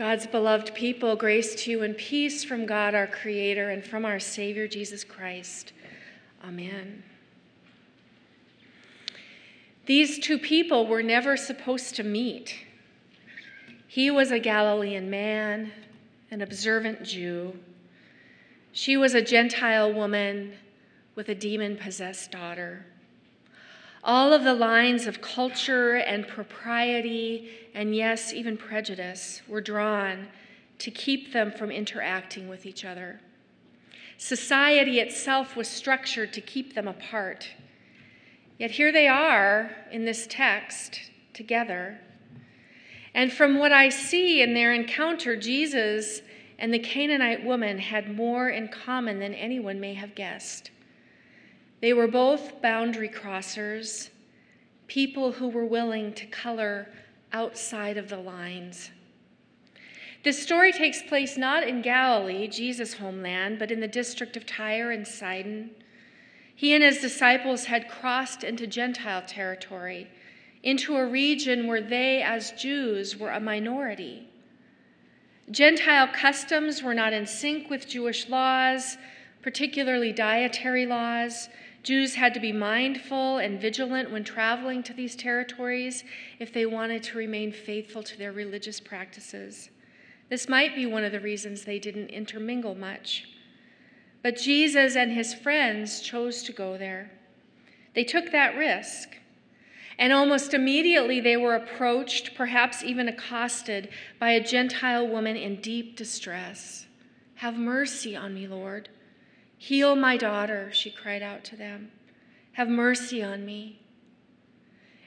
God's beloved people, grace to you and peace from God our Creator and from our Savior Jesus Christ. Amen. These two people were never supposed to meet. He was a Galilean man, an observant Jew. She was a Gentile woman with a demon possessed daughter. All of the lines of culture and propriety, and yes, even prejudice, were drawn to keep them from interacting with each other. Society itself was structured to keep them apart. Yet here they are in this text together. And from what I see in their encounter, Jesus and the Canaanite woman had more in common than anyone may have guessed. They were both boundary crossers, people who were willing to color outside of the lines. This story takes place not in Galilee, Jesus' homeland, but in the district of Tyre and Sidon. He and his disciples had crossed into Gentile territory, into a region where they, as Jews, were a minority. Gentile customs were not in sync with Jewish laws, particularly dietary laws. Jews had to be mindful and vigilant when traveling to these territories if they wanted to remain faithful to their religious practices. This might be one of the reasons they didn't intermingle much. But Jesus and his friends chose to go there. They took that risk. And almost immediately they were approached, perhaps even accosted, by a Gentile woman in deep distress. Have mercy on me, Lord. Heal my daughter, she cried out to them. Have mercy on me.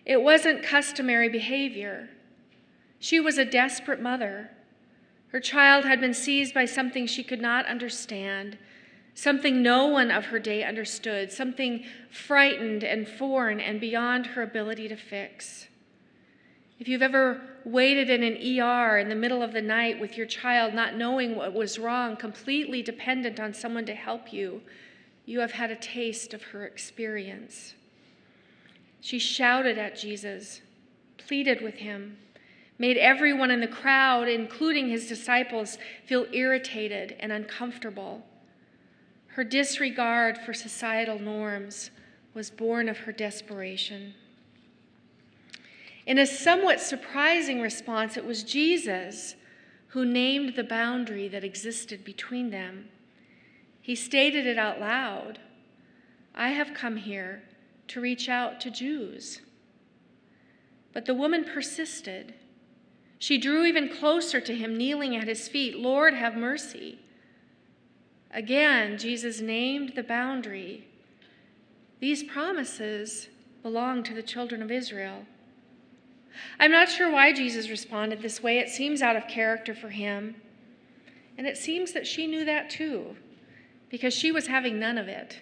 It wasn't customary behavior. She was a desperate mother. Her child had been seized by something she could not understand, something no one of her day understood, something frightened and foreign and beyond her ability to fix. If you've ever waited in an ER in the middle of the night with your child, not knowing what was wrong, completely dependent on someone to help you, you have had a taste of her experience. She shouted at Jesus, pleaded with him, made everyone in the crowd, including his disciples, feel irritated and uncomfortable. Her disregard for societal norms was born of her desperation. In a somewhat surprising response, it was Jesus who named the boundary that existed between them. He stated it out loud I have come here to reach out to Jews. But the woman persisted. She drew even closer to him, kneeling at his feet. Lord, have mercy. Again, Jesus named the boundary. These promises belong to the children of Israel. I'm not sure why Jesus responded this way. It seems out of character for him. And it seems that she knew that too, because she was having none of it.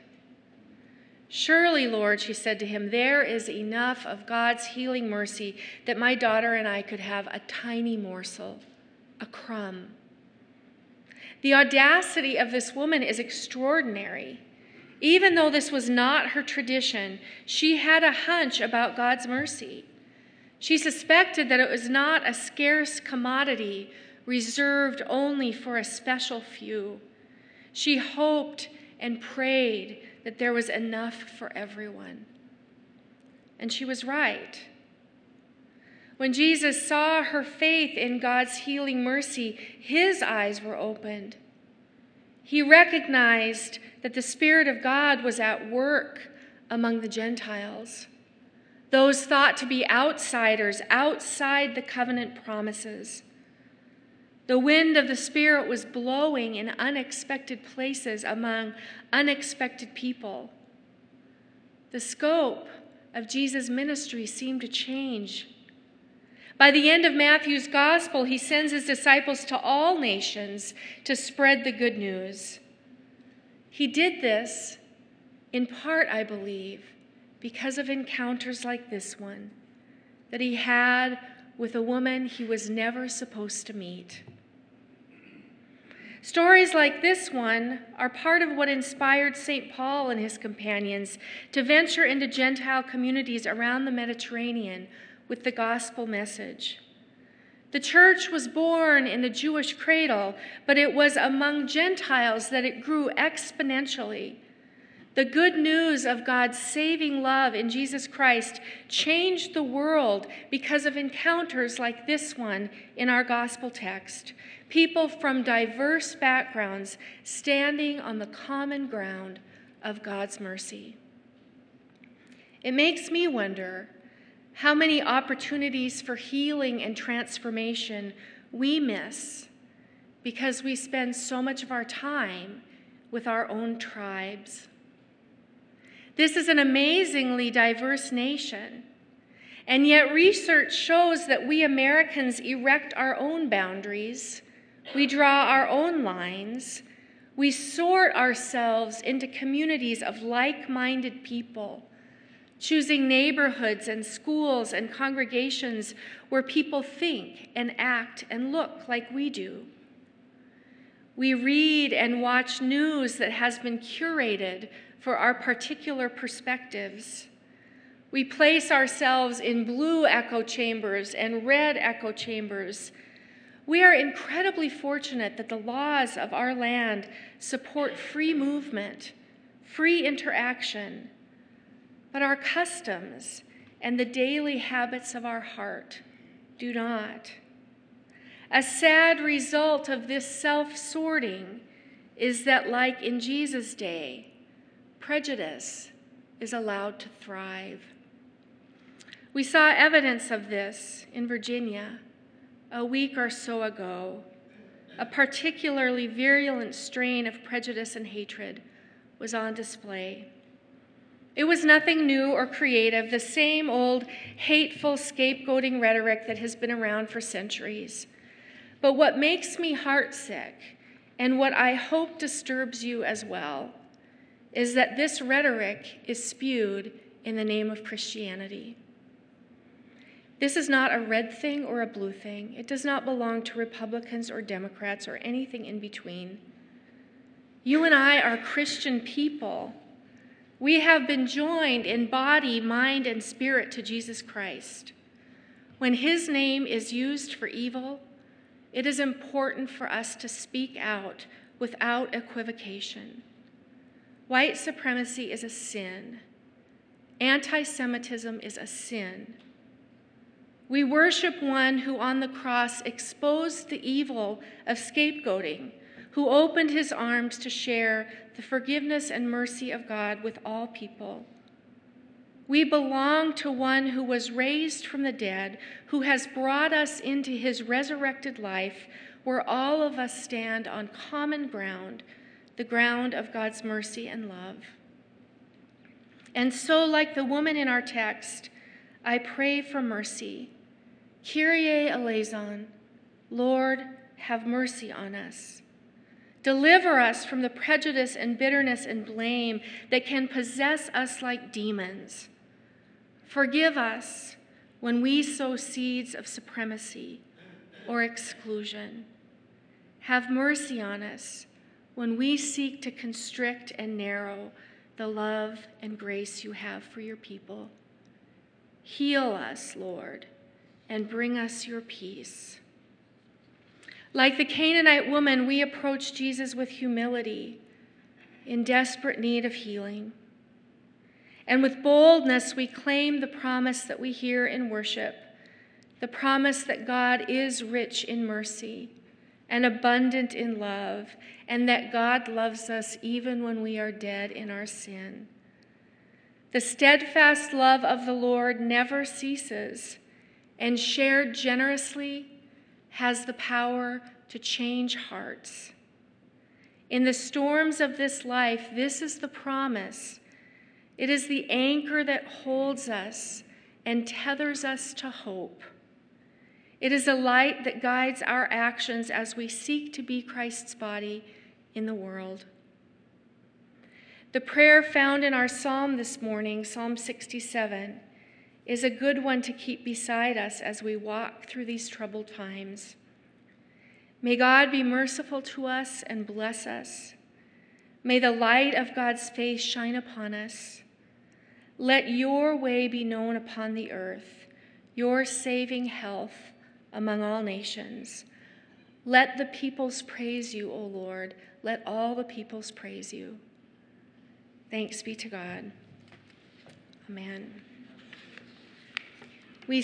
Surely, Lord, she said to him, there is enough of God's healing mercy that my daughter and I could have a tiny morsel, a crumb. The audacity of this woman is extraordinary. Even though this was not her tradition, she had a hunch about God's mercy. She suspected that it was not a scarce commodity reserved only for a special few. She hoped and prayed that there was enough for everyone. And she was right. When Jesus saw her faith in God's healing mercy, his eyes were opened. He recognized that the Spirit of God was at work among the Gentiles those thought to be outsiders outside the covenant promises. The wind of the Spirit was blowing in unexpected places among unexpected people. The scope of Jesus' ministry seemed to change. By the end of Matthew's gospel, he sends his disciples to all nations to spread the good news. He did this in part, I believe, because of encounters like this one that he had with a woman he was never supposed to meet. Stories like this one are part of what inspired St. Paul and his companions to venture into Gentile communities around the Mediterranean with the gospel message. The church was born in the Jewish cradle, but it was among Gentiles that it grew exponentially. The good news of God's saving love in Jesus Christ changed the world because of encounters like this one in our gospel text. People from diverse backgrounds standing on the common ground of God's mercy. It makes me wonder how many opportunities for healing and transformation we miss because we spend so much of our time with our own tribes. This is an amazingly diverse nation. And yet, research shows that we Americans erect our own boundaries, we draw our own lines, we sort ourselves into communities of like minded people, choosing neighborhoods and schools and congregations where people think and act and look like we do. We read and watch news that has been curated for our particular perspectives. We place ourselves in blue echo chambers and red echo chambers. We are incredibly fortunate that the laws of our land support free movement, free interaction, but our customs and the daily habits of our heart do not. A sad result of this self sorting is that, like in Jesus' day, prejudice is allowed to thrive. We saw evidence of this in Virginia a week or so ago. A particularly virulent strain of prejudice and hatred was on display. It was nothing new or creative, the same old hateful scapegoating rhetoric that has been around for centuries. But what makes me heartsick, and what I hope disturbs you as well, is that this rhetoric is spewed in the name of Christianity. This is not a red thing or a blue thing. It does not belong to Republicans or Democrats or anything in between. You and I are Christian people. We have been joined in body, mind, and spirit to Jesus Christ. When his name is used for evil, it is important for us to speak out without equivocation. White supremacy is a sin. Anti Semitism is a sin. We worship one who on the cross exposed the evil of scapegoating, who opened his arms to share the forgiveness and mercy of God with all people. We belong to one who was raised from the dead, who has brought us into his resurrected life, where all of us stand on common ground the ground of God's mercy and love. And so, like the woman in our text, I pray for mercy. Kyrie eleison, Lord, have mercy on us. Deliver us from the prejudice and bitterness and blame that can possess us like demons. Forgive us when we sow seeds of supremacy or exclusion. Have mercy on us when we seek to constrict and narrow the love and grace you have for your people. Heal us, Lord, and bring us your peace. Like the Canaanite woman, we approach Jesus with humility, in desperate need of healing. And with boldness, we claim the promise that we hear in worship the promise that God is rich in mercy and abundant in love, and that God loves us even when we are dead in our sin. The steadfast love of the Lord never ceases, and shared generously has the power to change hearts. In the storms of this life, this is the promise. It is the anchor that holds us and tethers us to hope. It is a light that guides our actions as we seek to be Christ's body in the world. The prayer found in our psalm this morning, Psalm 67, is a good one to keep beside us as we walk through these troubled times. May God be merciful to us and bless us. May the light of God's face shine upon us. Let your way be known upon the earth, your saving health among all nations. Let the peoples praise you, O Lord. Let all the peoples praise you. Thanks be to God. Amen. We